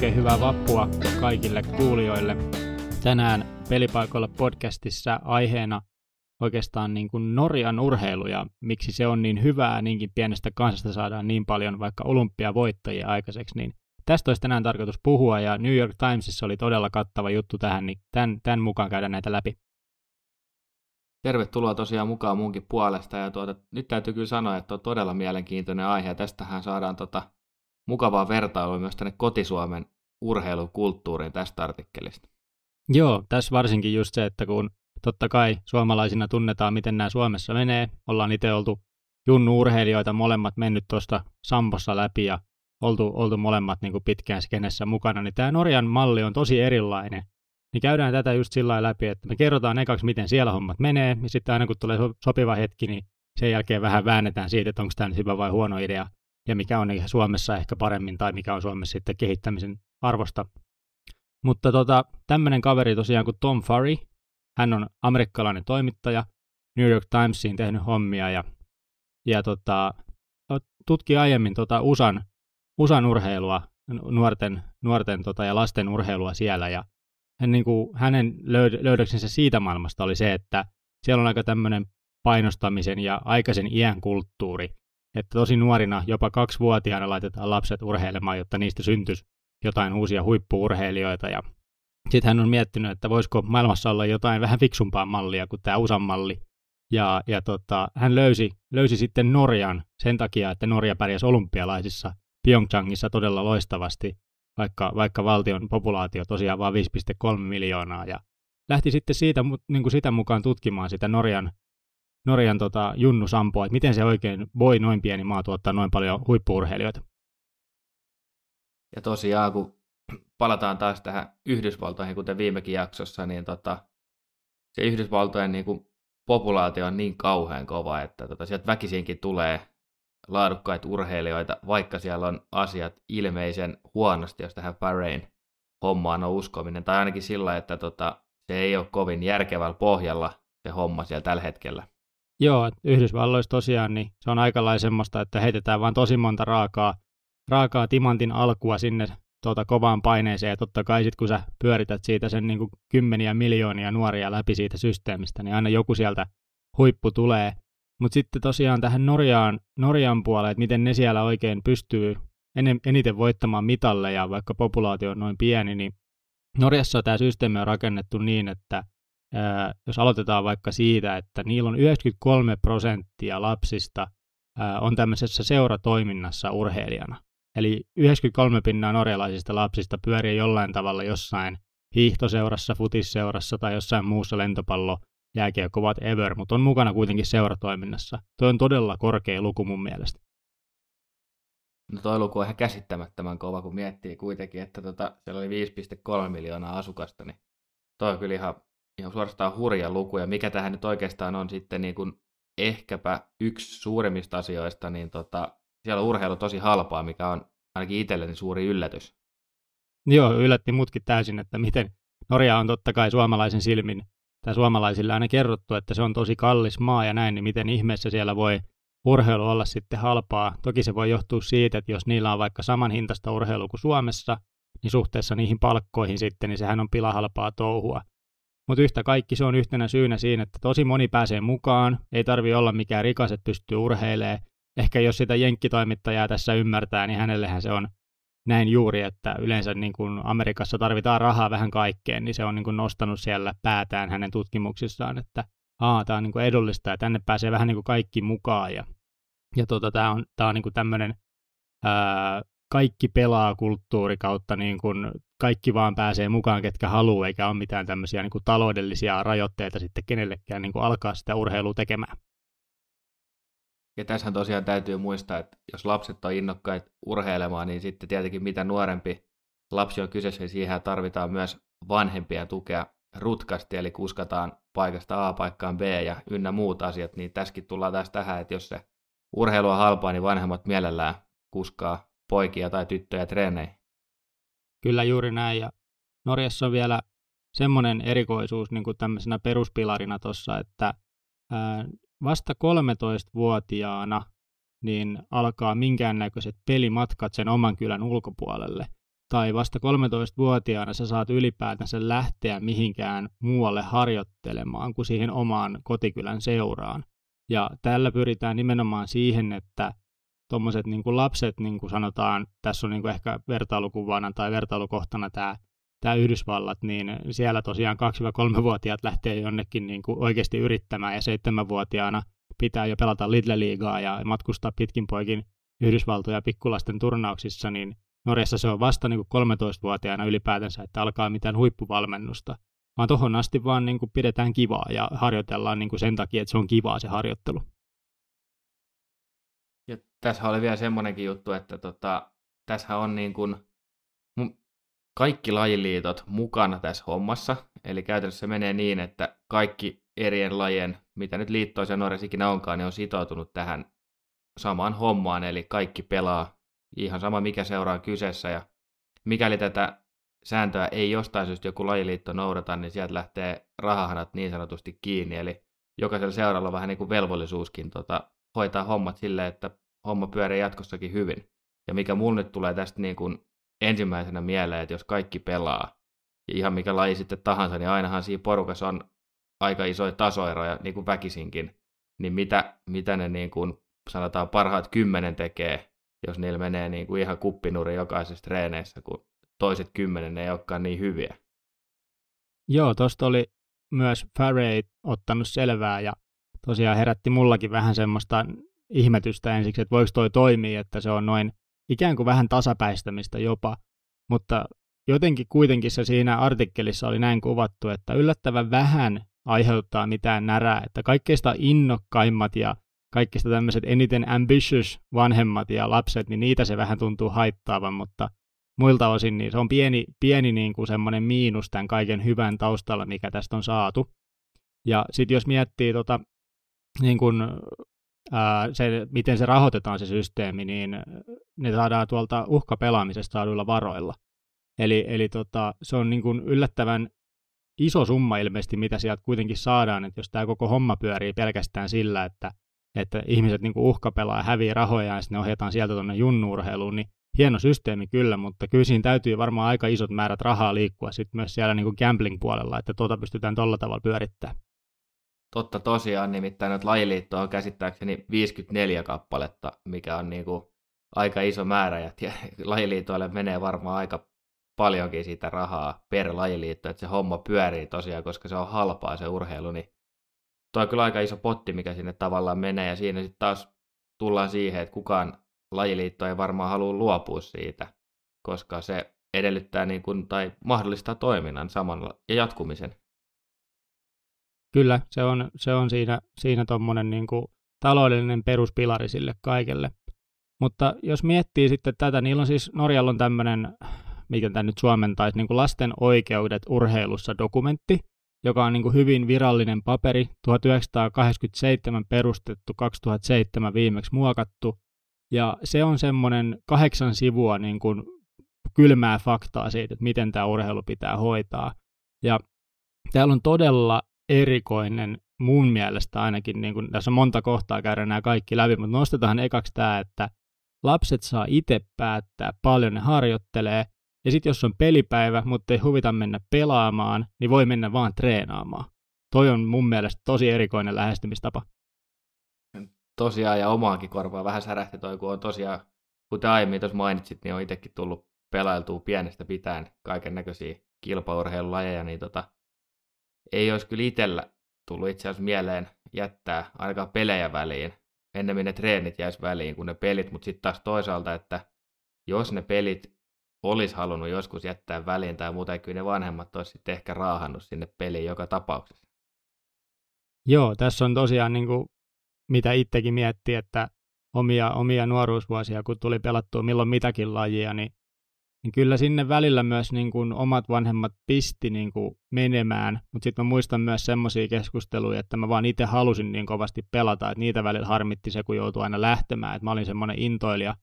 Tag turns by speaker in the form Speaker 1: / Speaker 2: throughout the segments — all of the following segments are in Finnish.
Speaker 1: Oikein hyvää vappua kaikille kuulijoille. Tänään Pelipaikoilla podcastissa aiheena oikeastaan niin kuin Norjan urheilu ja miksi se on niin hyvää, niinkin pienestä kansasta saadaan niin paljon vaikka olympiavoittajia aikaiseksi, niin tästä olisi tänään tarkoitus puhua ja New York Timesissa oli todella kattava juttu tähän, niin tämän, tämän mukaan käydään näitä läpi.
Speaker 2: Tervetuloa tosiaan mukaan munkin puolesta ja tuota, nyt täytyy kyllä sanoa, että on todella mielenkiintoinen aihe ja tästähän saadaan tota, mukavaa vertailua myös tänne kotisuomen urheilukulttuuriin tästä artikkelista.
Speaker 1: Joo, tässä varsinkin just se, että kun totta kai suomalaisina tunnetaan, miten nämä Suomessa menee, ollaan itse oltu junnu-urheilijoita molemmat mennyt tuosta Sampossa läpi ja oltu, oltu molemmat niin kuin pitkään skenessä mukana, niin tämä Norjan malli on tosi erilainen. Niin käydään tätä just sillä läpi, että me kerrotaan ekaksi, miten siellä hommat menee, ja sitten aina kun tulee sopiva hetki, niin sen jälkeen vähän väännetään siitä, että onko tämä nyt hyvä vai huono idea, ja mikä on Suomessa ehkä paremmin, tai mikä on Suomessa sitten kehittämisen arvosta. Mutta tota, tämmöinen kaveri tosiaan kuin Tom Furry, hän on amerikkalainen toimittaja, New York Timesiin tehnyt hommia ja, ja tota, tutki aiemmin tota USAn, USAn urheilua, nuorten, nuorten tota, ja lasten urheilua siellä ja hän, niin kuin, hänen löyd- löydöksensä siitä maailmasta oli se, että siellä on aika tämmöinen painostamisen ja aikaisen iän kulttuuri, että tosi nuorina, jopa kaksivuotiaana laitetaan lapset urheilemaan, jotta niistä syntyisi jotain uusia huippuurheilijoita ja sitten hän on miettinyt, että voisiko maailmassa olla jotain vähän fiksumpaa mallia kuin tämä USAn malli. Ja, ja tota, hän löysi, löysi sitten Norjan sen takia, että Norja pärjäsi olympialaisissa Pyeongchangissa todella loistavasti, vaikka, vaikka valtion populaatio tosiaan vain 5,3 miljoonaa. Ja lähti sitten siitä, niin kuin sitä mukaan tutkimaan sitä Norjan, Norjan tota, Junnu Sampoa, että miten se oikein voi noin pieni maa tuottaa noin paljon huippuurheilijoita.
Speaker 2: Ja tosiaan, kun palataan taas tähän Yhdysvaltoihin, kuten viimekin jaksossa, niin tota, se Yhdysvaltojen niin kuin, populaatio on niin kauhean kova, että tota, sieltä väkisinkin tulee laadukkaita urheilijoita, vaikka siellä on asiat ilmeisen huonosti, jos tähän Bahrain hommaan on uskominen, tai ainakin sillä, että tota, se ei ole kovin järkevällä pohjalla se homma siellä tällä hetkellä.
Speaker 1: Joo, Yhdysvalloissa tosiaan niin se on aika lailla semmoista, että heitetään vain tosi monta raakaa, raakaa timantin alkua sinne tuota kovaan paineeseen, ja totta kai sit kun sä pyörität siitä sen niin kuin kymmeniä miljoonia nuoria läpi siitä systeemistä, niin aina joku sieltä huippu tulee. Mutta sitten tosiaan tähän Norjaan, Norjan puolelle, että miten ne siellä oikein pystyy eniten voittamaan mitalleja, vaikka populaatio on noin pieni, niin Norjassa tämä systeemi on rakennettu niin, että jos aloitetaan vaikka siitä, että niillä on 93 prosenttia lapsista on tämmöisessä seuratoiminnassa urheilijana. Eli 93 pinnaa norjalaisista lapsista pyörii jollain tavalla jossain hiihtoseurassa, futisseurassa tai jossain muussa lentopallo, jääkiekko, ever, mutta on mukana kuitenkin seuratoiminnassa. Tuo on todella korkea luku mun mielestä.
Speaker 2: No toi luku on ihan käsittämättömän kova, kun miettii kuitenkin, että tota, siellä oli 5,3 miljoonaa asukasta, niin toi on kyllä ihan, ihan suorastaan hurja luku, ja mikä tähän nyt oikeastaan on sitten niin kuin ehkäpä yksi suurimmista asioista, niin tota, siellä on urheilu tosi halpaa, mikä on ainakin itselleni suuri yllätys.
Speaker 1: Joo, yllätti mutkin täysin, että miten Norja on totta kai suomalaisen silmin, tai suomalaisille aina kerrottu, että se on tosi kallis maa ja näin, niin miten ihmeessä siellä voi urheilu olla sitten halpaa. Toki se voi johtua siitä, että jos niillä on vaikka saman hintaista urheilua kuin Suomessa, niin suhteessa niihin palkkoihin sitten, niin sehän on pilahalpaa touhua. Mutta yhtä kaikki se on yhtenä syynä siinä, että tosi moni pääsee mukaan, ei tarvi olla mikään rikas, että pystyy urheilemaan, ehkä jos sitä jenkkitoimittajaa tässä ymmärtää, niin hänellehän se on näin juuri, että yleensä niin kuin Amerikassa tarvitaan rahaa vähän kaikkeen, niin se on niin kuin nostanut siellä päätään hänen tutkimuksissaan, että Aa, tämä on niin edullista ja tänne pääsee vähän niin kuin kaikki mukaan. Ja, ja tota, tämä on, tämä on niin tämmöinen kaikki pelaa kulttuuri kautta niin kuin kaikki vaan pääsee mukaan, ketkä haluaa, eikä ole mitään tämmöisiä niin kuin taloudellisia rajoitteita sitten kenellekään niin kuin alkaa sitä urheilua tekemään.
Speaker 2: Ja tässähän tosiaan täytyy muistaa, että jos lapset on innokkaita urheilemaan, niin sitten tietenkin mitä nuorempi lapsi on kyseessä, niin siihen tarvitaan myös vanhempien tukea rutkasti, eli kuskataan paikasta A paikkaan B ja ynnä muut asiat, niin tässäkin tullaan taas tähän, että jos se urheilu on halpaa, niin vanhemmat mielellään kuskaa poikia tai tyttöjä treeneihin.
Speaker 1: Kyllä juuri näin, ja Norjassa on vielä semmoinen erikoisuus niin kuin tämmöisenä peruspilarina tuossa, että vasta 13-vuotiaana niin alkaa minkäännäköiset pelimatkat sen oman kylän ulkopuolelle. tai vasta 13-vuotiaana sä saat ylipäätänsä lähteä mihinkään muualle harjoittelemaan kuin siihen omaan kotikylän seuraan. Ja tällä pyritään nimenomaan siihen, että tuommoiset niin lapset, niin kuin sanotaan, tässä on niin kuin ehkä vertailukuvana tai vertailukohtana tämä tämä Yhdysvallat, niin siellä tosiaan 2-3-vuotiaat lähtee jonnekin niin kuin oikeasti yrittämään ja 7-vuotiaana pitää jo pelata Lidle Liigaa ja matkustaa pitkin poikin Yhdysvaltoja pikkulasten turnauksissa, niin Norjassa se on vasta niin kuin 13-vuotiaana ylipäätänsä, että alkaa mitään huippuvalmennusta, vaan tuohon asti vaan niin kuin pidetään kivaa ja harjoitellaan niin kuin sen takia, että se on kivaa se harjoittelu.
Speaker 2: Ja tässä oli vielä semmoinenkin juttu, että tota, tässä on niin kuin, kaikki lajiliitot mukana tässä hommassa. Eli käytännössä se menee niin, että kaikki erien lajien, mitä nyt liittoisia Norjassa ikinä onkaan, ne on sitoutunut tähän samaan hommaan, eli kaikki pelaa ihan sama mikä seuraa kyseessä, ja mikäli tätä sääntöä ei jostain syystä joku lajiliitto noudata, niin sieltä lähtee rahahanat niin sanotusti kiinni, eli jokaisella seuralla on vähän niin kuin velvollisuuskin tota, hoitaa hommat silleen, että homma pyörii jatkossakin hyvin. Ja mikä mulle nyt tulee tästä niin kuin ensimmäisenä mieleen, että jos kaikki pelaa, ja ihan mikä laji sitten tahansa, niin ainahan siinä porukassa on aika isoja tasoeroja niin kuin väkisinkin, niin mitä, mitä ne niin kuin, sanotaan parhaat kymmenen tekee, jos niillä menee niin kuin ihan kuppinuri jokaisessa treeneissä, kun toiset kymmenen ei olekaan niin hyviä.
Speaker 1: Joo, tuosta oli myös Farey ottanut selvää ja tosiaan herätti mullakin vähän semmoista ihmetystä ensiksi, että voiko toi toimia, että se on noin ikään kuin vähän tasapäistämistä jopa, mutta jotenkin kuitenkin se siinä artikkelissa oli näin kuvattu, että yllättävän vähän aiheuttaa mitään närää, että kaikkeista innokkaimmat ja kaikista tämmöiset eniten ambitious vanhemmat ja lapset, niin niitä se vähän tuntuu haittaavan, mutta muilta osin niin se on pieni, pieni niin kuin semmoinen miinus tämän kaiken hyvän taustalla, mikä tästä on saatu. Ja sitten jos miettii tota, niin kuin se, miten se rahoitetaan se systeemi, niin ne saadaan tuolta uhkapelaamisesta saaduilla varoilla. Eli, eli tota, se on niin kuin yllättävän iso summa ilmeisesti, mitä sieltä kuitenkin saadaan, että jos tämä koko homma pyörii pelkästään sillä, että, että ihmiset niin kuin uhkapelaa ja hävii rahoja ja sitten ne ohjataan sieltä tuonne junnuurheiluun, niin hieno systeemi kyllä, mutta kyllä siinä täytyy varmaan aika isot määrät rahaa liikkua sitten myös siellä niin kuin gambling-puolella, että tuota pystytään tuolla tavalla pyörittämään.
Speaker 2: Totta tosiaan, nimittäin että lajiliitto on käsittääkseni 54 kappaletta, mikä on niin kuin aika iso määrä, ja lajiliitoille menee varmaan aika paljonkin siitä rahaa per lajiliitto, että se homma pyörii tosiaan, koska se on halpaa se urheilu, niin tuo on kyllä aika iso potti, mikä sinne tavallaan menee, ja siinä sitten taas tullaan siihen, että kukaan lajiliitto ei varmaan halua luopua siitä, koska se edellyttää niin kuin, tai mahdollistaa toiminnan samalla ja jatkumisen.
Speaker 1: Kyllä, se on, se on siinä, siinä tuommoinen niin taloudellinen peruspilari sille kaikelle. Mutta jos miettii sitten tätä, niillä on siis, Norjalla on tämmöinen, mikä tämä nyt suomentaisi, niin kuin lasten oikeudet urheilussa dokumentti, joka on niin kuin hyvin virallinen paperi, 1987 perustettu, 2007 viimeksi muokattu, ja se on semmoinen kahdeksan sivua niin kuin kylmää faktaa siitä, että miten tämä urheilu pitää hoitaa. Ja täällä on todella erikoinen mun mielestä ainakin, niin kuin, tässä on monta kohtaa käydä nämä kaikki läpi, mutta nostetaan ekaksi tämä, että lapset saa itse päättää, paljon ne harjoittelee, ja sitten jos on pelipäivä, mutta ei huvita mennä pelaamaan, niin voi mennä vaan treenaamaan. Toi on mun mielestä tosi erikoinen lähestymistapa.
Speaker 2: Tosiaan, ja omaakin korvaa vähän särähti toi, kun on tosiaan, kuten aiemmin tuossa mainitsit, niin on itsekin tullut pelailtua pienestä pitäen kaiken näköisiä kilpaurheilulajeja, niin tota, ei olisi kyllä itsellä tullut itse asiassa mieleen jättää ainakaan pelejä väliin. Ennemmin ne treenit jäisi väliin kuin ne pelit, mutta sitten taas toisaalta, että jos ne pelit olisi halunnut joskus jättää väliin tai muuten, kyllä ne vanhemmat olisi sitten ehkä raahannut sinne peliin joka tapauksessa.
Speaker 1: Joo, tässä on tosiaan niin kuin, mitä itsekin miettii, että omia, omia nuoruusvuosia, kun tuli pelattua milloin mitäkin lajia, niin niin kyllä sinne välillä myös niin kuin omat vanhemmat pisti niin kuin menemään, mutta sitten mä muistan myös semmoisia keskusteluja, että mä vaan itse halusin niin kovasti pelata, että niitä välillä harmitti se, kun joutui aina lähtemään, että mä olin semmoinen intoilija.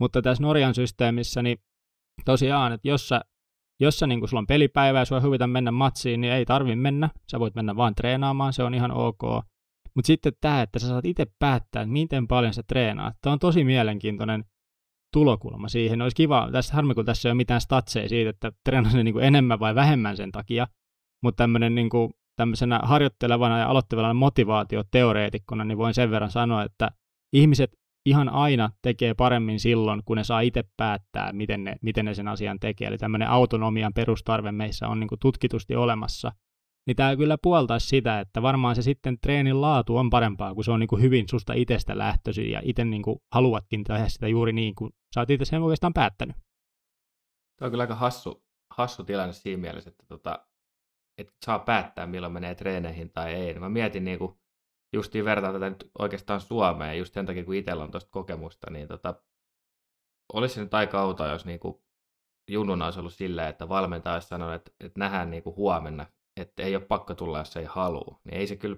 Speaker 1: Mutta tässä Norjan systeemissä, niin tosiaan, että jos sä, jos sä niin kuin sulla on pelipäivä ja sua huvita mennä matsiin, niin ei tarvi mennä, sä voit mennä vaan treenaamaan, se on ihan ok. Mutta sitten tämä, että sä saat itse päättää, että miten paljon sä treenaat, tämä on tosi mielenkiintoinen tulokulma siihen. Olisi kiva, tässä harmi kun tässä ei ole mitään statseja siitä, että treenasi niin kuin enemmän vai vähemmän sen takia, mutta tämmöinen niin kuin, tämmöisenä harjoittelevana ja aloittelevana motivaatioteoreetikkona, niin voin sen verran sanoa, että ihmiset ihan aina tekee paremmin silloin, kun ne saa itse päättää, miten ne, miten ne sen asian tekee. Eli tämmöinen autonomian perustarve meissä on niin kuin tutkitusti olemassa. Niin tämä kyllä puoltaisi sitä, että varmaan se sitten treenin laatu on parempaa, kun se on niin kuin hyvin susta itsestä lähtöisin ja itse niin kuin haluatkin tehdä sitä juuri niin kuin sä oot itse sen oikeastaan päättänyt.
Speaker 2: Tämä on kyllä aika hassu, hassu tilanne siinä mielessä, että, tota, että saa päättää, milloin menee treeneihin tai ei. Mä mietin niin kuin, justiin vertaa tätä nyt oikeastaan Suomeen, just sen takia kun itsellä on tuosta kokemusta, niin tota, olisi se nyt aika outoa, jos niinku junnuna olisi ollut silleen, että valmentaja olisi sanonut, että, että nähdään niinku huomenna, että ei ole pakko tulla, jos ei halua. Niin ei se kyllä,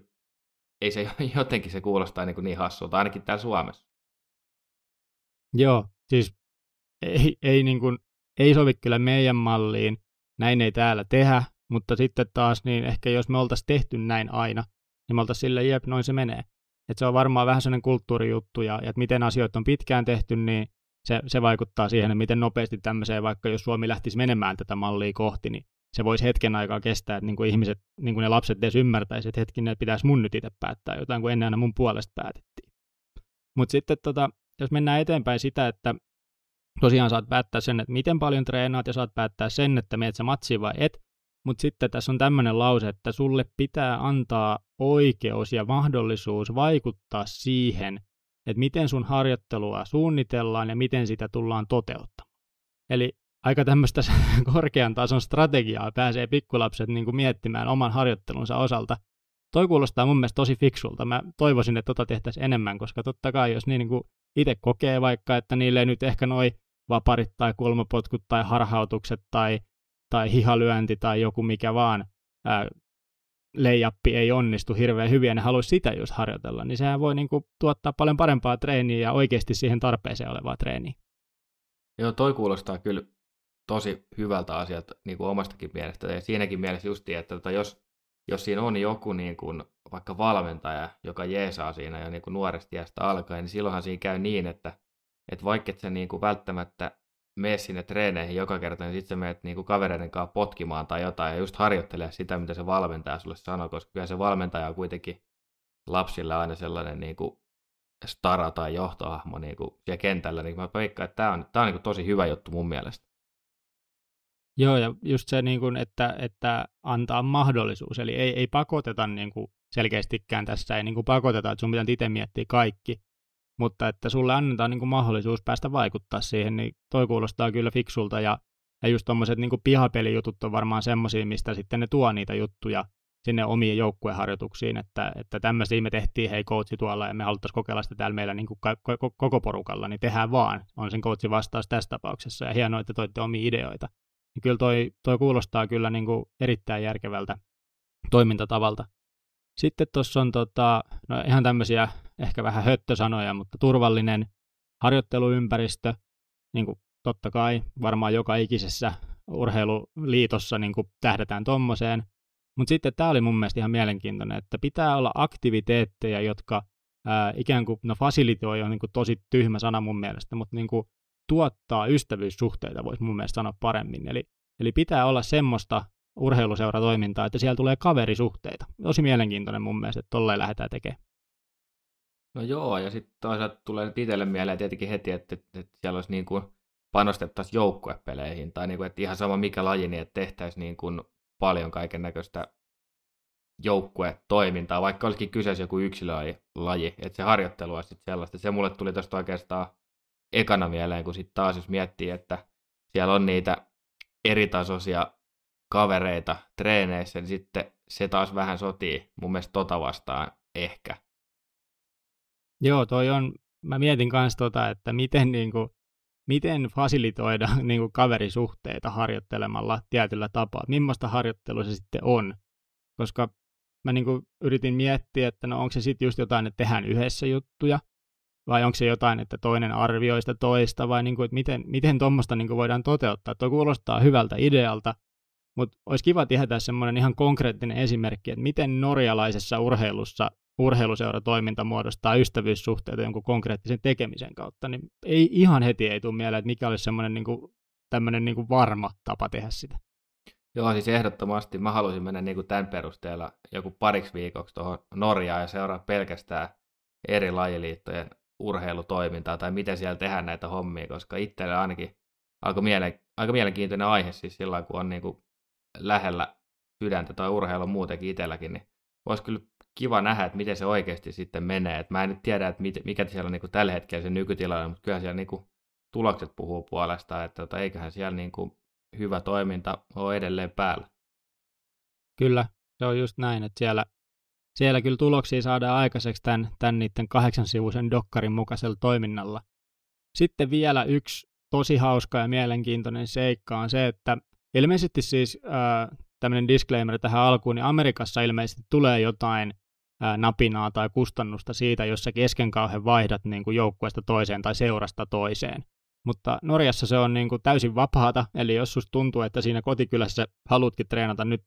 Speaker 2: ei se jotenkin se kuulostaa niin, kuin niin hassulta, ainakin täällä Suomessa.
Speaker 1: Joo, siis ei, ei, niin kuin, ei sovi kyllä meidän malliin, näin ei täällä tehdä, mutta sitten taas niin ehkä jos me oltaisiin tehty näin aina, niin me oltaisiin silleen, jep, noin se menee. Että se on varmaan vähän sellainen kulttuurijuttu, ja, ja että miten asioita on pitkään tehty, niin se, se vaikuttaa siihen, että miten nopeasti tämmöiseen, vaikka jos Suomi lähtisi menemään tätä mallia kohti, niin se voisi hetken aikaa kestää, että niin kuin ihmiset, niin kuin ne lapset edes ymmärtäisi, että hetkin että pitäisi mun nyt itse päättää jotain, kun ennen aina mun puolesta päätettiin. Mutta sitten tota, jos mennään eteenpäin sitä, että tosiaan saat päättää sen, että miten paljon treenaat ja saat päättää sen, että meet sä matsiin vai et, mutta sitten tässä on tämmöinen lause, että sulle pitää antaa oikeus ja mahdollisuus vaikuttaa siihen, että miten sun harjoittelua suunnitellaan ja miten sitä tullaan toteuttamaan. Eli aika tämmöistä korkean tason strategiaa pääsee pikkulapset niin kuin miettimään oman harjoittelunsa osalta. Toi kuulostaa mun mielestä tosi fiksulta. Mä toivoisin, että tota tehtäisiin enemmän, koska totta kai jos niin, niin kuin itse kokee vaikka, että niille ei nyt ehkä noi vaparit tai kulmapotkut tai harhautukset tai tai hihalyönti tai joku mikä vaan ää, leijappi ei onnistu hirveän hyvin ja ne haluaisi sitä just harjoitella, niin sehän voi niinku tuottaa paljon parempaa treeniä ja oikeasti siihen tarpeeseen olevaa treeniä.
Speaker 2: Joo, toi kuulostaa kyllä tosi hyvältä asialta niin kuin omastakin mielestä. Ja siinäkin mielessä justi, että tota, jos, jos siinä on joku niin kuin, vaikka valmentaja, joka jeesaa siinä jo niin kuin nuoresta iästä alkaen, niin silloinhan siinä käy niin, että, että vaikka et sä niin kuin välttämättä mene sinne treeneihin joka kerta, niin sitten sä menet niinku kavereiden kanssa potkimaan tai jotain ja just harjoittelee sitä, mitä se valmentaja sulle sanoo, koska kyllä se valmentaja on kuitenkin lapsille aina sellainen niinku stara tai johtohahmo niinku siellä kentällä, niin mä veikkaan, että tämä on, tää on niinku tosi hyvä juttu mun mielestä.
Speaker 1: Joo, ja just se, niin kuin, että, että antaa mahdollisuus, eli ei, ei pakoteta niin kuin selkeästikään tässä, ei niin kuin pakoteta, että sun pitää itse miettiä kaikki, mutta että sulle annetaan niin kuin mahdollisuus päästä vaikuttaa siihen, niin toi kuulostaa kyllä fiksulta. Ja, ja just tuommoiset niin pihapelijutut on varmaan semmoisia, mistä sitten ne tuo niitä juttuja sinne omiin joukkueharjoituksiin, että, että tämmöisiä me tehtiin, hei coachi tuolla ja me haluttaisiin kokeilla sitä täällä meillä niin kuin koko porukalla, niin tehdään vaan, on sen coachin vastaus tässä tapauksessa ja hienoa, että toitte omia ideoita. Niin kyllä toi, toi kuulostaa kyllä niin kuin erittäin järkevältä toimintatavalta. Sitten tuossa on tota, no ihan tämmöisiä ehkä vähän höttösanoja, mutta turvallinen harjoitteluympäristö, niin kuin totta kai varmaan joka ikisessä urheiluliitossa niin kuin tähdätään tommoseen. Mutta sitten tämä oli mun mielestä ihan mielenkiintoinen, että pitää olla aktiviteetteja, jotka ää, ikään kuin, no fasilitoi on niin kuin tosi tyhmä sana mun mielestä, mutta niin kuin tuottaa ystävyyssuhteita, voisi mun mielestä sanoa paremmin. Eli, eli pitää olla semmoista urheiluseuratoimintaa, että siellä tulee kaverisuhteita. Tosi mielenkiintoinen mun mielestä, että tolleen lähdetään tekemään.
Speaker 2: No joo, ja sitten toisaalta tulee nyt itselle mieleen tietenkin heti, että, että, että siellä olisi niin kuin panostettaisiin joukkuepeleihin, tai niin kuin, että ihan sama mikä laji, niin että tehtäisiin niin kuin paljon kaiken näköistä joukkuetoimintaa, vaikka olisikin kyseessä joku yksilölaji, että se harjoittelu olisi sellaista. Se mulle tuli tuosta oikeastaan ekana mieleen, kun sitten taas jos miettii, että siellä on niitä eritasoisia kavereita treeneissä, niin sitten se taas vähän sotii mun mielestä tota vastaan ehkä.
Speaker 1: Joo, toi on, mä mietin kanssa tota, että miten, niin kuin, miten fasilitoida niin kuin kaverisuhteita harjoittelemalla tietyllä tapaa. Millaista harjoittelu se sitten on? Koska mä niin kuin yritin miettiä, että no onko se sitten just jotain, että tehdään yhdessä juttuja, vai onko se jotain, että toinen arvioi sitä toista, vai niin kuin, että miten, miten tuommoista niin voidaan toteuttaa. Tuo kuulostaa hyvältä idealta, mutta olisi kiva tehdä semmoinen ihan konkreettinen esimerkki, että miten norjalaisessa urheilussa urheiluseuratoiminta muodostaa ystävyyssuhteita jonkun konkreettisen tekemisen kautta, niin ei ihan heti ei tule mieleen, että mikä olisi semmoinen niin kuin, tämmöinen niin kuin varma tapa tehdä sitä.
Speaker 2: Joo, siis ehdottomasti mä haluaisin mennä niin kuin tämän perusteella joku pariksi viikoksi tuohon Norjaan ja seuraa pelkästään eri lajiliittojen urheilutoimintaa tai miten siellä tehdään näitä hommia, koska itselle ainakin aika, miele- aika mielenkiintoinen aihe siis sillä kun on niin kuin lähellä sydäntä tai urheilu muutenkin itselläkin, niin olisi kyllä kiva nähdä, että miten se oikeasti sitten menee. Et mä en nyt tiedä, että mikä siellä on niin kuin tällä hetkellä se nykytilanne, mutta kyllä siellä niin kuin tulokset puhuu puolesta, että tota, eiköhän siellä niin kuin hyvä toiminta ole edelleen päällä.
Speaker 1: Kyllä, se on just näin, että siellä, siellä kyllä tuloksia saadaan aikaiseksi tämän, tämän niiden kahdeksan sivuisen dokkarin mukaisella toiminnalla. Sitten vielä yksi tosi hauska ja mielenkiintoinen seikka on se, että ilmeisesti siis äh, tämmöinen disclaimer tähän alkuun, niin Amerikassa ilmeisesti tulee jotain ää, napinaa tai kustannusta siitä, jos sä kesken kauhean vaihdat niin kuin joukkueesta toiseen tai seurasta toiseen. Mutta Norjassa se on niin kuin täysin vapaata, eli jos susta tuntuu, että siinä kotikylässä halutkin treenata nyt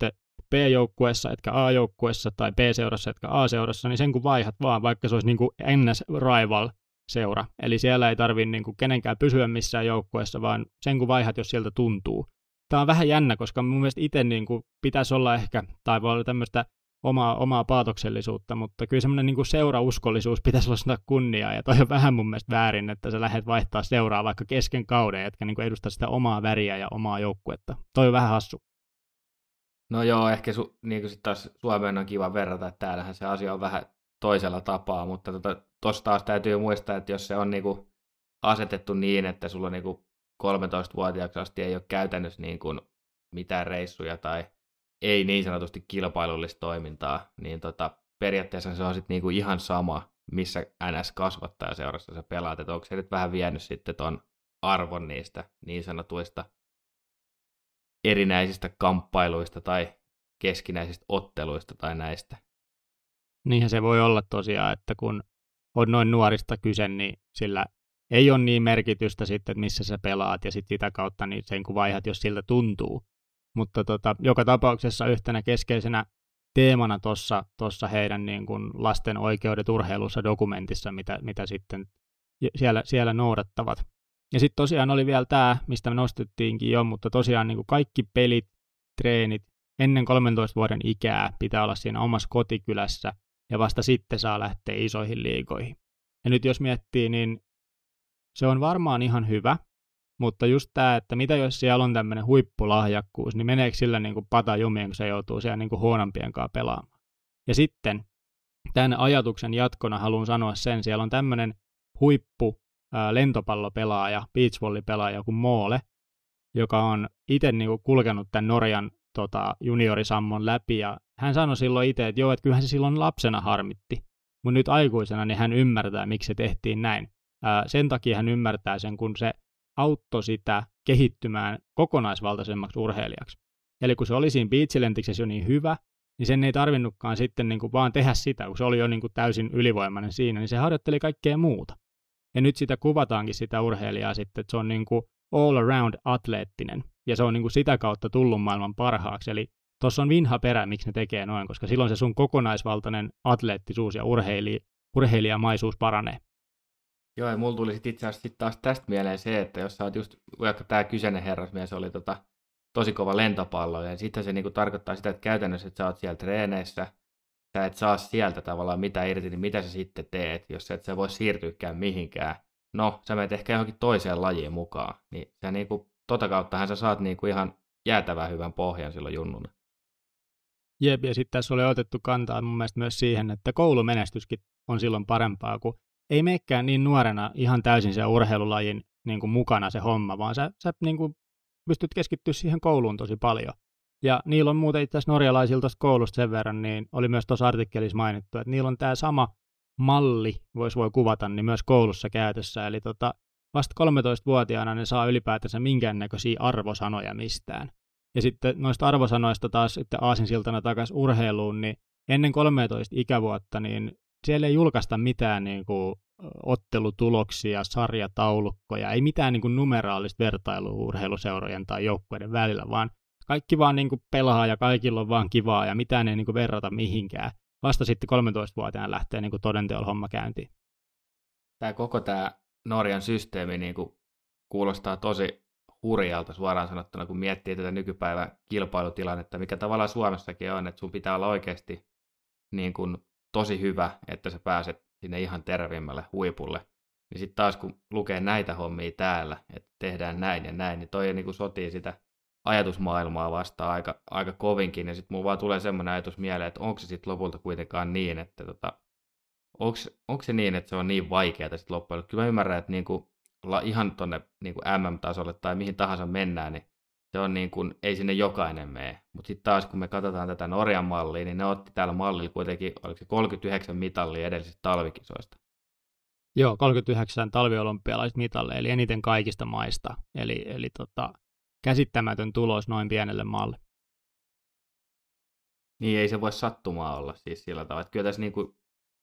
Speaker 1: B-joukkueessa, etkä A-joukkueessa, tai B-seurassa, etkä A-seurassa, niin sen kun vaihdat vaan, vaikka se olisi niin kuin NS-rival seura. Eli siellä ei tarvitse niin kenenkään pysyä missään joukkueessa, vaan sen kun vaihdat, jos sieltä tuntuu tämä on vähän jännä, koska mun mielestä itse niin kuin pitäisi olla ehkä, tai voi olla tämmöistä omaa, omaa paatoksellisuutta, mutta kyllä semmoinen niin seurauskollisuus pitäisi olla kunniaa, ja toi on vähän mun mielestä väärin, että sä lähdet vaihtaa seuraa vaikka kesken kauden, etkä niin edustaa sitä omaa väriä ja omaa joukkuetta. Toi on vähän hassu.
Speaker 2: No joo, ehkä su, niin kuin taas Suomeen on kiva verrata, että täällähän se asia on vähän toisella tapaa, mutta tuossa tota, taas täytyy muistaa, että jos se on niin kuin asetettu niin, että sulla niin kuin 13-vuotiaaksi asti ei ole käytännössä niin kuin mitään reissuja tai ei niin sanotusti kilpailullista toimintaa, niin tota, periaatteessa se on sitten niinku ihan sama, missä NS kasvattaa seurassa sä pelaat, että onko se nyt vähän vienyt sitten ton arvon niistä niin sanotuista erinäisistä kamppailuista tai keskinäisistä otteluista tai näistä.
Speaker 1: Niinhän se voi olla tosiaan, että kun on noin nuorista kyse, niin sillä ei ole niin merkitystä sitten, että missä sä pelaat ja sitten sitä kautta niin sen kun vaihdat, jos siltä tuntuu. Mutta tota, joka tapauksessa yhtenä keskeisenä teemana tuossa tossa heidän niin kuin lasten oikeudet urheilussa dokumentissa, mitä, mitä sitten siellä, siellä noudattavat. Ja sitten tosiaan oli vielä tämä, mistä me nostettiinkin jo, mutta tosiaan niin kuin kaikki pelit, treenit ennen 13 vuoden ikää pitää olla siinä omassa kotikylässä ja vasta sitten saa lähteä isoihin liigoihin. Ja nyt jos miettii, niin se on varmaan ihan hyvä, mutta just tämä, että mitä jos siellä on tämmöinen huippulahjakkuus, niin meneekö sillä niin kuin pata jumiin, kun se joutuu siellä niin kuin huonompien kanssa pelaamaan. Ja sitten tämän ajatuksen jatkona haluan sanoa sen, siellä on tämmöinen huippu lentopallopelaaja, beachvolley-pelaaja kuin Moole, joka on itse niin kuin kulkenut tämän Norjan tota, juniorisammon läpi, ja hän sanoi silloin itse, että joo, että kyllähän se silloin lapsena harmitti, mutta nyt aikuisena niin hän ymmärtää, miksi se tehtiin näin sen takia hän ymmärtää sen, kun se auttoi sitä kehittymään kokonaisvaltaisemmaksi urheilijaksi. Eli kun se oli siinä biitsilentiksessä jo niin hyvä, niin sen ei tarvinnutkaan sitten niin kuin vaan tehdä sitä, kun se oli jo niin kuin täysin ylivoimainen siinä, niin se harjoitteli kaikkea muuta. Ja nyt sitä kuvataankin sitä urheilijaa sitten, että se on niin kuin all around atleettinen, ja se on niin kuin sitä kautta tullut maailman parhaaksi. Eli tuossa on vinha perä, miksi ne tekee noin, koska silloin se sun kokonaisvaltainen atleettisuus ja urheili, urheilijamaisuus paranee.
Speaker 2: Joo, ja mulla tuli sitten itse asiassa sit taas tästä mieleen se, että jos sä oot just, vaikka tämä kyseinen herrasmies oli tota, tosi kova lentopallo, ja sitten se niinku tarkoittaa sitä, että käytännössä, että sä oot siellä treeneissä, sä et saa sieltä tavallaan mitä irti, niin mitä sä sitten teet, jos sä et sä voi siirtyäkään mihinkään. No, sä menet ehkä johonkin toiseen lajiin mukaan, niin sä niinku, tota kauttahan sä saat niinku ihan jäätävän hyvän pohjan silloin junnuna.
Speaker 1: Jep, ja sitten tässä oli otettu kantaa mun mielestä myös siihen, että koulumenestyskin on silloin parempaa, kun ei meikään niin nuorena ihan täysin se urheilulajin niin kuin mukana se homma, vaan sä, sä niin kuin pystyt keskittyä siihen kouluun tosi paljon. Ja niillä on muuten itse asiassa norjalaisilta koulusta sen verran, niin oli myös tuossa artikkelissa mainittu, että niillä on tämä sama malli, voisi voi kuvata, niin myös koulussa käytössä. Eli tota, vasta 13-vuotiaana ne saa ylipäätänsä minkäännäköisiä arvosanoja mistään. Ja sitten noista arvosanoista taas sitten aasinsiltana takaisin urheiluun, niin ennen 13 ikävuotta, niin siellä ei julkaista mitään niin kuin, ottelutuloksia, sarjataulukkoja, ei mitään niin kuin, numeraalista vertailua urheiluseurojen tai joukkueiden välillä, vaan kaikki vaan niin kuin, pelaa ja kaikilla on vaan kivaa ja mitään ei niin kuin, verrata mihinkään. vasta sitten 13-vuotiaana lähtee niin kuin todenteolla homma käyntiin.
Speaker 2: Tämä koko tämä Norjan systeemi niin kuin kuulostaa tosi hurjalta suoraan sanottuna, kun miettii tätä nykypäivän kilpailutilannetta, mikä tavallaan Suomessakin on, että sun pitää olla oikeasti niin kuin tosi hyvä, että sä pääset sinne ihan tervimmälle huipulle. Niin sitten taas kun lukee näitä hommia täällä, että tehdään näin ja näin, niin toi niin kuin sotii sitä ajatusmaailmaa vastaan aika, aika kovinkin. Ja sitten mulla vaan tulee semmoinen ajatus mieleen, että onko se sitten lopulta kuitenkaan niin, että tota, onko se niin, että se on niin vaikeaa sitten loppujen Kyllä mä ymmärrän, että niinku, ihan tuonne niinku MM-tasolle tai mihin tahansa mennään, niin se on niin kuin, ei sinne jokainen mene. Mutta sitten taas kun me katsotaan tätä Norjan mallia, niin ne otti täällä mallilla kuitenkin, oliko se 39 mitallia edellisistä talvikisoista.
Speaker 1: Joo, 39 talviolympialaiset mitalle, eli eniten kaikista maista. Eli, eli tota, käsittämätön tulos noin pienelle maalle.
Speaker 2: Niin ei se voi sattumaa olla siis sillä tavalla. Että kyllä tässä niin kuin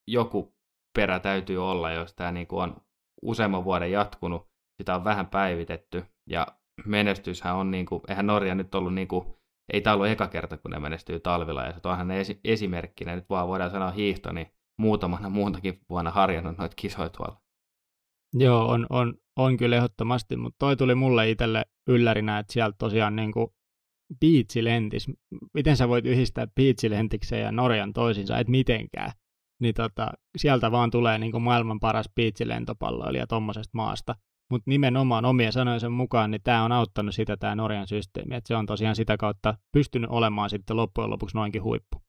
Speaker 2: joku perä täytyy olla, jos tämä niin kuin on useamman vuoden jatkunut, sitä on vähän päivitetty ja menestyshän on, niin kuin, eihän Norja nyt ollut, niin kuin, ei tämä ollut eka kerta, kun ne menestyy talvilla, ja se onhan esi- esimerkkinä, nyt vaan voidaan sanoa hiihto, niin muutamana muutakin vuonna harjannut noita kisoja tuolla.
Speaker 1: Joo, on, on, on kyllä ehdottomasti, mutta toi tuli mulle itselle yllärinä, että sieltä tosiaan niin kuin biitsilentis, miten sä voit yhdistää biitsilentikseen ja Norjan toisinsa, et mitenkään. Niin tota, sieltä vaan tulee niin kuin maailman paras biitsilentopalloilija tuommoisesta maasta. Mutta nimenomaan omien sanojensa mukaan, niin tämä on auttanut sitä tämä Norjan systeemi, että se on tosiaan sitä kautta pystynyt olemaan sitten loppujen lopuksi noinkin huippu.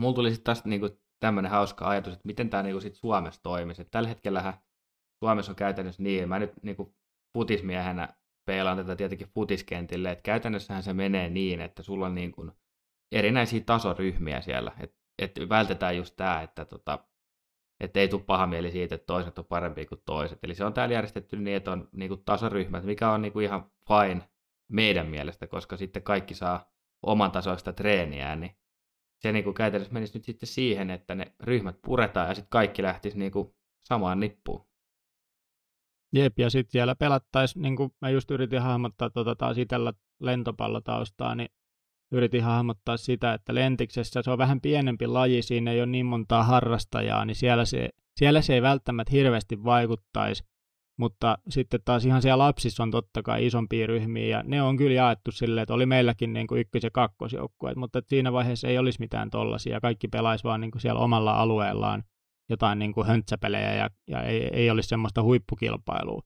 Speaker 2: Mulla tuli sitten tästä niinku tämmöinen hauska ajatus, että miten tämä niinku sit Suomessa toimisi. Et tällä hetkellä Suomessa on käytännössä niin, mä nyt niinku futismiehenä peilaan tätä tietenkin futiskentille, että käytännössähän se menee niin, että sulla on niinku erinäisiä tasoryhmiä siellä, että et vältetään just tämä, että tota, että ei tule paha mieli siitä, että toiset on parempi kuin toiset. Eli se on täällä järjestetty niin, että on niin kuin tasoryhmät, mikä on niin kuin ihan fine meidän mielestä, koska sitten kaikki saa oman tasoista treeniä, niin se niin kuin käytännössä menisi nyt sitten siihen, että ne ryhmät puretaan ja sitten kaikki lähtisi niin kuin samaan nippuun.
Speaker 1: Jep, ja sitten siellä pelattaisiin, niin kuin mä just yritin hahmottaa tuota taas itsellä lentopallotaustaa, niin yritin hahmottaa sitä, että lentiksessä se on vähän pienempi laji, siinä ei ole niin montaa harrastajaa, niin siellä se, siellä se ei välttämättä hirveästi vaikuttaisi, mutta sitten taas ihan siellä lapsissa on totta kai isompia ryhmiä, ja ne on kyllä jaettu silleen, että oli meilläkin niin kuin ykkös- ja kakkosjoukkueet, mutta siinä vaiheessa ei olisi mitään tollasia, kaikki pelaisi vaan niin kuin siellä omalla alueellaan jotain niin kuin höntsäpelejä, ja, ja ei, ei olisi semmoista huippukilpailua.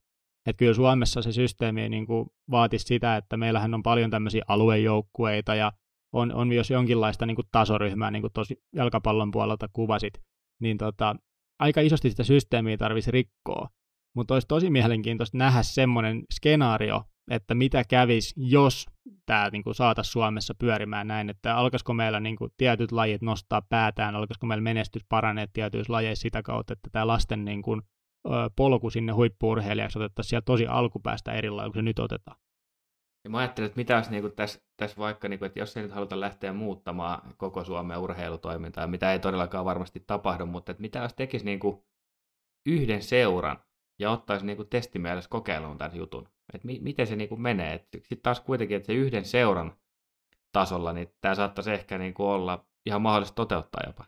Speaker 1: Että kyllä Suomessa se systeemi niin kuin vaatisi sitä, että meillähän on paljon tämmöisiä aluejoukkueita ja on, on myös jonkinlaista niin kuin tasoryhmää, niin kuin tosi jalkapallon puolelta kuvasit, niin tota, aika isosti sitä systeemiä tarvitsisi rikkoa. Mutta olisi tosi mielenkiintoista nähdä semmoinen skenaario, että mitä kävisi, jos tämä niin saataisiin Suomessa pyörimään näin, että alkaisiko meillä niin kuin, tietyt lajit nostaa päätään, alkaisiko meillä menestys paranee tietyissä lajeissa sitä kautta, että tämä lasten niin kuin, polku sinne huippuurheilijaksi otettaisiin siellä tosi alkupäästä erilainen kuin se nyt otetaan.
Speaker 2: Ja mä ajattelin, että mitä olisi niin tässä, tässä vaikka, niin kuin, että jos ei nyt haluta lähteä muuttamaan koko Suomen urheilutoimintaa, mitä ei todellakaan varmasti tapahdu, mutta että mitä jos tekisi niin kuin yhden seuran ja ottaisi niin kuin testimielessä kokeiluun tämän jutun. Että mi- miten se niin kuin menee. Sitten taas kuitenkin, että se yhden seuran tasolla, niin tämä saattaisi ehkä niin kuin olla ihan mahdollista toteuttaa jopa.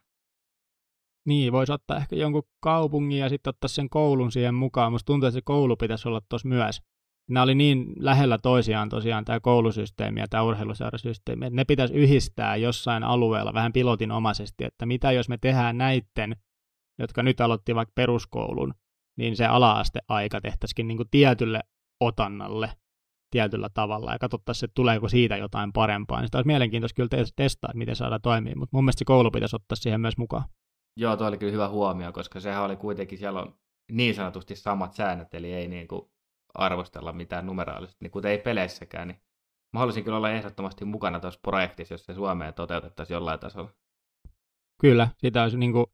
Speaker 1: Niin, voisi ottaa ehkä jonkun kaupungin ja sitten ottaa sen koulun siihen mukaan. Musta tuntuu, että se koulu pitäisi olla tuossa myös. Nämä oli niin lähellä toisiaan tosiaan tämä koulusysteemi ja tämä urheiluseurasysteemi, että ne pitäisi yhdistää jossain alueella vähän pilotinomaisesti, että mitä jos me tehdään näiden, jotka nyt aloitti vaikka peruskoulun, niin se ala-asteaika tehtäisikin niin kuin tietylle otannalle tietyllä tavalla ja katsottaisiin, että tuleeko siitä jotain parempaa. Niin sitä olisi mielenkiintoista kyllä testaa, miten saadaan toimia, mutta mun mielestä se koulu pitäisi ottaa siihen myös mukaan.
Speaker 2: Joo, tuo oli kyllä hyvä huomio, koska sehän oli kuitenkin, siellä on niin sanotusti samat säännöt, eli ei niin kuin arvostella mitään numeraalisesti, niin kuten ei peleissäkään, niin mä haluaisin kyllä olla ehdottomasti mukana tuossa projektissa, jos se Suomeen toteutettaisiin jollain tasolla.
Speaker 1: Kyllä, sitä olisi niin kuin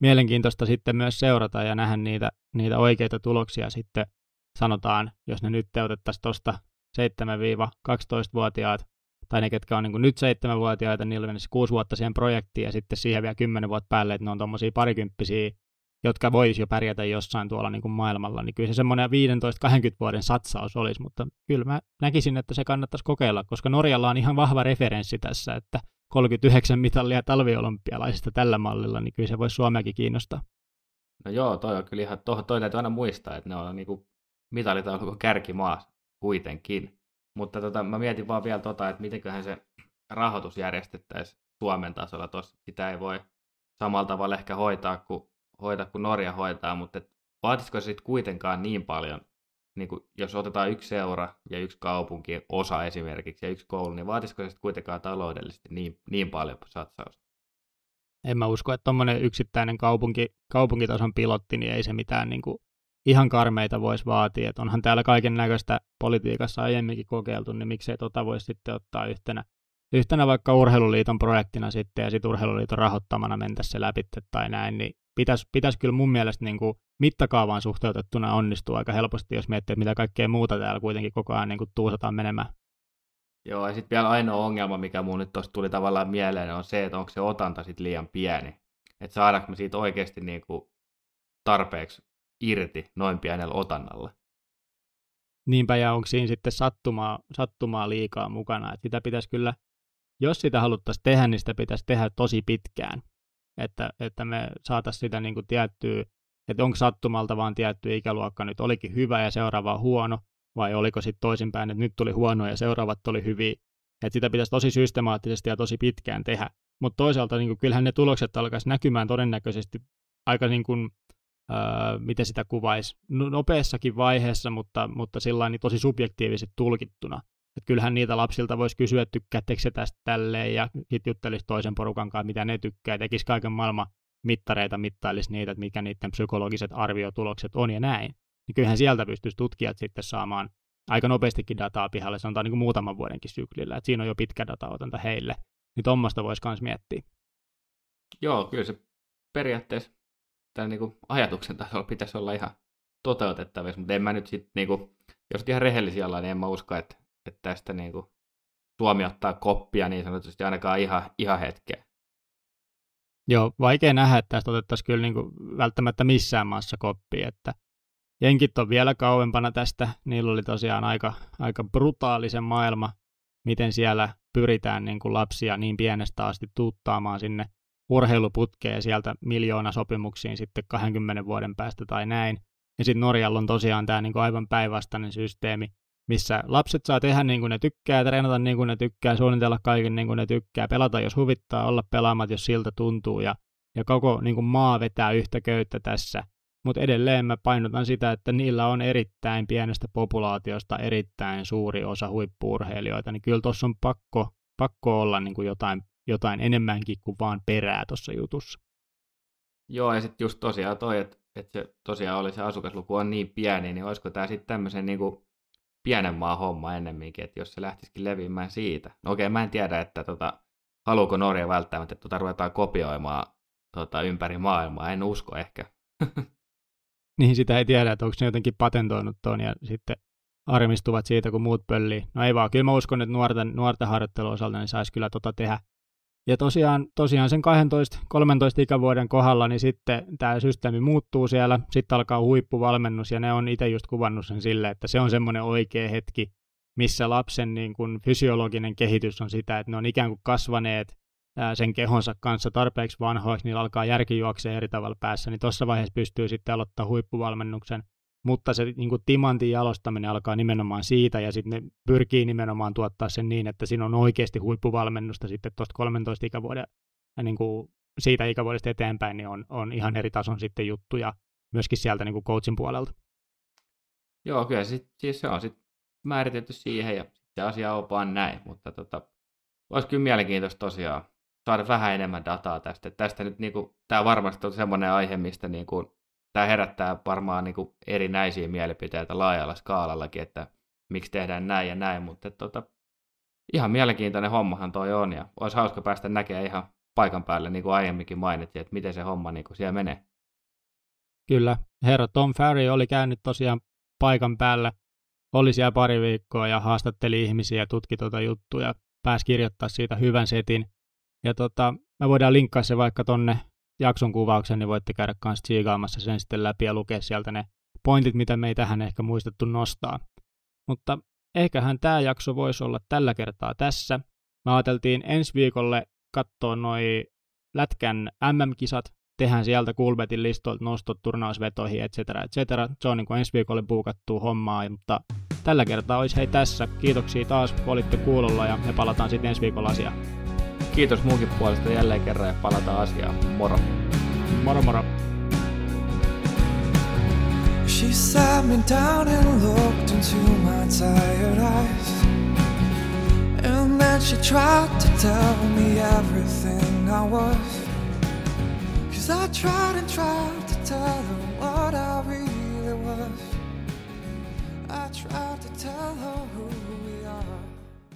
Speaker 1: mielenkiintoista sitten myös seurata ja nähdä niitä, niitä oikeita tuloksia sitten, sanotaan, jos ne nyt teutettaisiin tuosta 7-12-vuotiaat tai ne, ketkä on niin nyt seitsemänvuotiaita, niillä menisi kuusi vuotta siihen projektiin ja sitten siihen vielä kymmenen vuotta päälle, että ne on tuommoisia parikymppisiä, jotka voisi jo pärjätä jossain tuolla niin kuin maailmalla, niin kyllä se semmoinen 15-20 vuoden satsaus olisi, mutta kyllä mä näkisin, että se kannattaisi kokeilla, koska Norjalla on ihan vahva referenssi tässä, että 39 mitallia talviolympialaisista tällä mallilla, niin kyllä se voisi Suomeakin kiinnostaa.
Speaker 2: No joo, toi on kyllä ihan, toi, toi täytyy aina muistaa, että ne on niinku mitalitaulukon kärkimaa kuitenkin. Mutta tota, mä mietin vaan vielä tota, että mitenköhän se rahoitus järjestettäisiin Suomen tasolla tuossa. Sitä ei voi samalla tavalla ehkä hoitaa kuin, hoitaa kuin Norja hoitaa, mutta et vaatisiko se sitten kuitenkaan niin paljon, niin kuin jos otetaan yksi seura ja yksi kaupunki osa esimerkiksi ja yksi koulu, niin vaatisiko se sitten kuitenkaan taloudellisesti niin, niin paljon satsausta?
Speaker 1: En mä usko, että tuommoinen yksittäinen kaupunki, kaupunkitason pilotti, niin ei se mitään niin kuin ihan karmeita voisi vaatia. Et onhan täällä kaiken näköistä politiikassa aiemminkin kokeiltu, niin miksei tota voisi sitten ottaa yhtenä, yhtenä vaikka urheiluliiton projektina sitten ja sitten urheiluliiton rahoittamana mentäisi se läpi tai näin, niin pitäisi, pitäisi kyllä mun mielestä niin kuin mittakaavaan suhteutettuna onnistua aika helposti, jos miettii, että mitä kaikkea muuta täällä kuitenkin koko ajan niin kuin tuusataan menemään.
Speaker 2: Joo, ja sitten vielä ainoa ongelma, mikä mun nyt tuossa tuli tavallaan mieleen, on se, että onko se otanta sitten liian pieni. Että saadaanko me siitä oikeasti niin kuin tarpeeksi irti noin pienellä otannalla.
Speaker 1: Niinpä, ja onko siinä sitten sattumaa, sattumaa liikaa mukana. Että sitä pitäisi kyllä, jos sitä haluttaisiin tehdä, niin sitä pitäisi tehdä tosi pitkään. Että, että me saataisiin sitä niin kuin tiettyä, että onko sattumalta vaan tietty ikäluokka nyt olikin hyvä ja seuraava huono, vai oliko sitten toisinpäin, että nyt tuli huono ja seuraavat oli hyviä. Että sitä pitäisi tosi systemaattisesti ja tosi pitkään tehdä. Mutta toisaalta niin kuin, kyllähän ne tulokset alkaisi näkymään todennäköisesti aika niin kuin, öö, miten sitä kuvaisi, no, nopeassakin vaiheessa, mutta, mutta sillä niin tosi subjektiivisesti tulkittuna. Et kyllähän niitä lapsilta voisi kysyä, tykkäättekö se tästä tälleen, ja sitten juttelisi toisen porukan kanssa, mitä ne tykkää, tekisi kaiken maailman mittareita, mittailisi niitä, että mikä niiden psykologiset arviotulokset on ja näin. Niin kyllähän sieltä pystyisi tutkijat sitten saamaan aika nopeastikin dataa pihalle, sanotaan niin kuin muutaman vuodenkin syklillä, että siinä on jo pitkä dataotanta heille. Niin tuommoista voisi myös miettiä.
Speaker 2: Joo, kyllä se periaatteessa tämän niin kuin ajatuksen tasolla pitäisi olla ihan toteutettavissa, mutta en mä nyt sitten, niin jos ihan rehellisiä ollaan, niin en mä usko, että, että tästä niin kuin, Suomi ottaa koppia niin sanotusti ainakaan ihan, ihan hetkeä.
Speaker 1: Joo, vaikea nähdä, että tästä otettaisiin kyllä niin kuin välttämättä missään maassa koppia, että Jenkit on vielä kauempana tästä, niillä oli tosiaan aika, aika brutaalisen maailma, miten siellä pyritään niin kuin lapsia niin pienestä asti tuuttaamaan sinne urheiluputkeen sieltä miljoona sopimuksiin sitten 20 vuoden päästä tai näin. Ja sitten Norjalla on tosiaan tämä niinku aivan päinvastainen systeemi, missä lapset saa tehdä niin kuin ne tykkää, treenata niin kuin ne tykkää, suunnitella kaiken niin kuin ne tykkää, pelata jos huvittaa, olla pelaamat jos siltä tuntuu ja, ja koko niin kuin maa vetää yhtä köyttä tässä. Mutta edelleen mä painotan sitä, että niillä on erittäin pienestä populaatiosta erittäin suuri osa huippuurheilijoita, niin kyllä tuossa on pakko, pakko olla niin kuin jotain jotain enemmänkin kuin vaan perää tuossa jutussa.
Speaker 2: Joo, ja sitten just tosiaan toi, että, että se tosiaan oli se asukasluku on niin pieni, niin olisiko tämä sitten tämmöisen niin kuin pienen maan homma ennemminkin, että jos se lähtisikin leviämään siitä. No okei, mä en tiedä, että tota, haluuko Norja välttämättä, että tota ruvetaan kopioimaan tota, ympäri maailmaa, en usko ehkä.
Speaker 1: niin sitä ei tiedä, että onko ne jotenkin patentoinut tuon ja sitten armistuvat siitä, kun muut pöllii. No ei vaan, kyllä mä uskon, että nuorten, nuorten harjoittelun osalta niin saisi kyllä tota tehdä ja tosiaan, tosiaan sen 12-13 ikävuoden kohdalla, niin sitten tämä systeemi muuttuu siellä, sitten alkaa huippuvalmennus, ja ne on itse just kuvannut sen sille, että se on semmoinen oikea hetki, missä lapsen niin kuin fysiologinen kehitys on sitä, että ne on ikään kuin kasvaneet sen kehonsa kanssa tarpeeksi vanhoiksi, niillä alkaa järki juoksee eri tavalla päässä, niin tuossa vaiheessa pystyy sitten aloittaa huippuvalmennuksen mutta se niin kuin timantin jalostaminen alkaa nimenomaan siitä, ja sitten ne pyrkii nimenomaan tuottaa sen niin, että siinä on oikeasti huippuvalmennusta sitten tuosta 13 ikävuoden, niin kuin siitä ikävuodesta eteenpäin, niin on, on ihan eri tason sitten juttuja myöskin sieltä niin kuin coachin puolelta.
Speaker 2: Joo, kyllä sit, siis se on sitten määritelty siihen, ja se asia on vaan näin, mutta tota, olisi kyllä mielenkiintoista tosiaan saada vähän enemmän dataa tästä. Tästä nyt niin kuin, tämä varmasti on semmoinen aihe, mistä niin kuin, tämä herättää varmaan niin kuin erinäisiä mielipiteitä laajalla skaalallakin, että miksi tehdään näin ja näin, mutta tota, ihan mielenkiintoinen hommahan toi on ja olisi hauska päästä näkemään ihan paikan päälle, niin kuin aiemminkin mainittiin, että miten se homma niin kuin siellä menee.
Speaker 1: Kyllä, herra Tom Ferry oli käynyt tosiaan paikan päällä, oli siellä pari viikkoa ja haastatteli ihmisiä ja tutki tuota juttua ja pääsi kirjoittaa siitä hyvän setin. Ja tota, me voidaan linkkaa se vaikka tonne jakson kuvauksen, niin voitte käydä kanssa tsiigaamassa sen sitten läpi ja lukea sieltä ne pointit, mitä me ei tähän ehkä muistettu nostaa. Mutta eiköhän tämä jakso voisi olla tällä kertaa tässä. Me ajateltiin ensi viikolle katsoa noi Lätkän MM-kisat, tehdään sieltä Kulbetin listoilta nostot turnausvetoihin, et cetera, et cetera. Se on niin kuin ensi viikolle buukattu hommaa, mutta tällä kertaa olisi hei tässä. Kiitoksia taas, kun olitte kuulolla ja me palataan sitten ensi viikolla asiaan.
Speaker 2: Kiitos munkin puolesta jälleen kerran ja palataan asiaan. Moro.
Speaker 1: Moro moro. She sat me down and looked into my tired eyes And then she tried to tell me everything I was Cause I tried and tried to tell her what I really was I tried to tell her who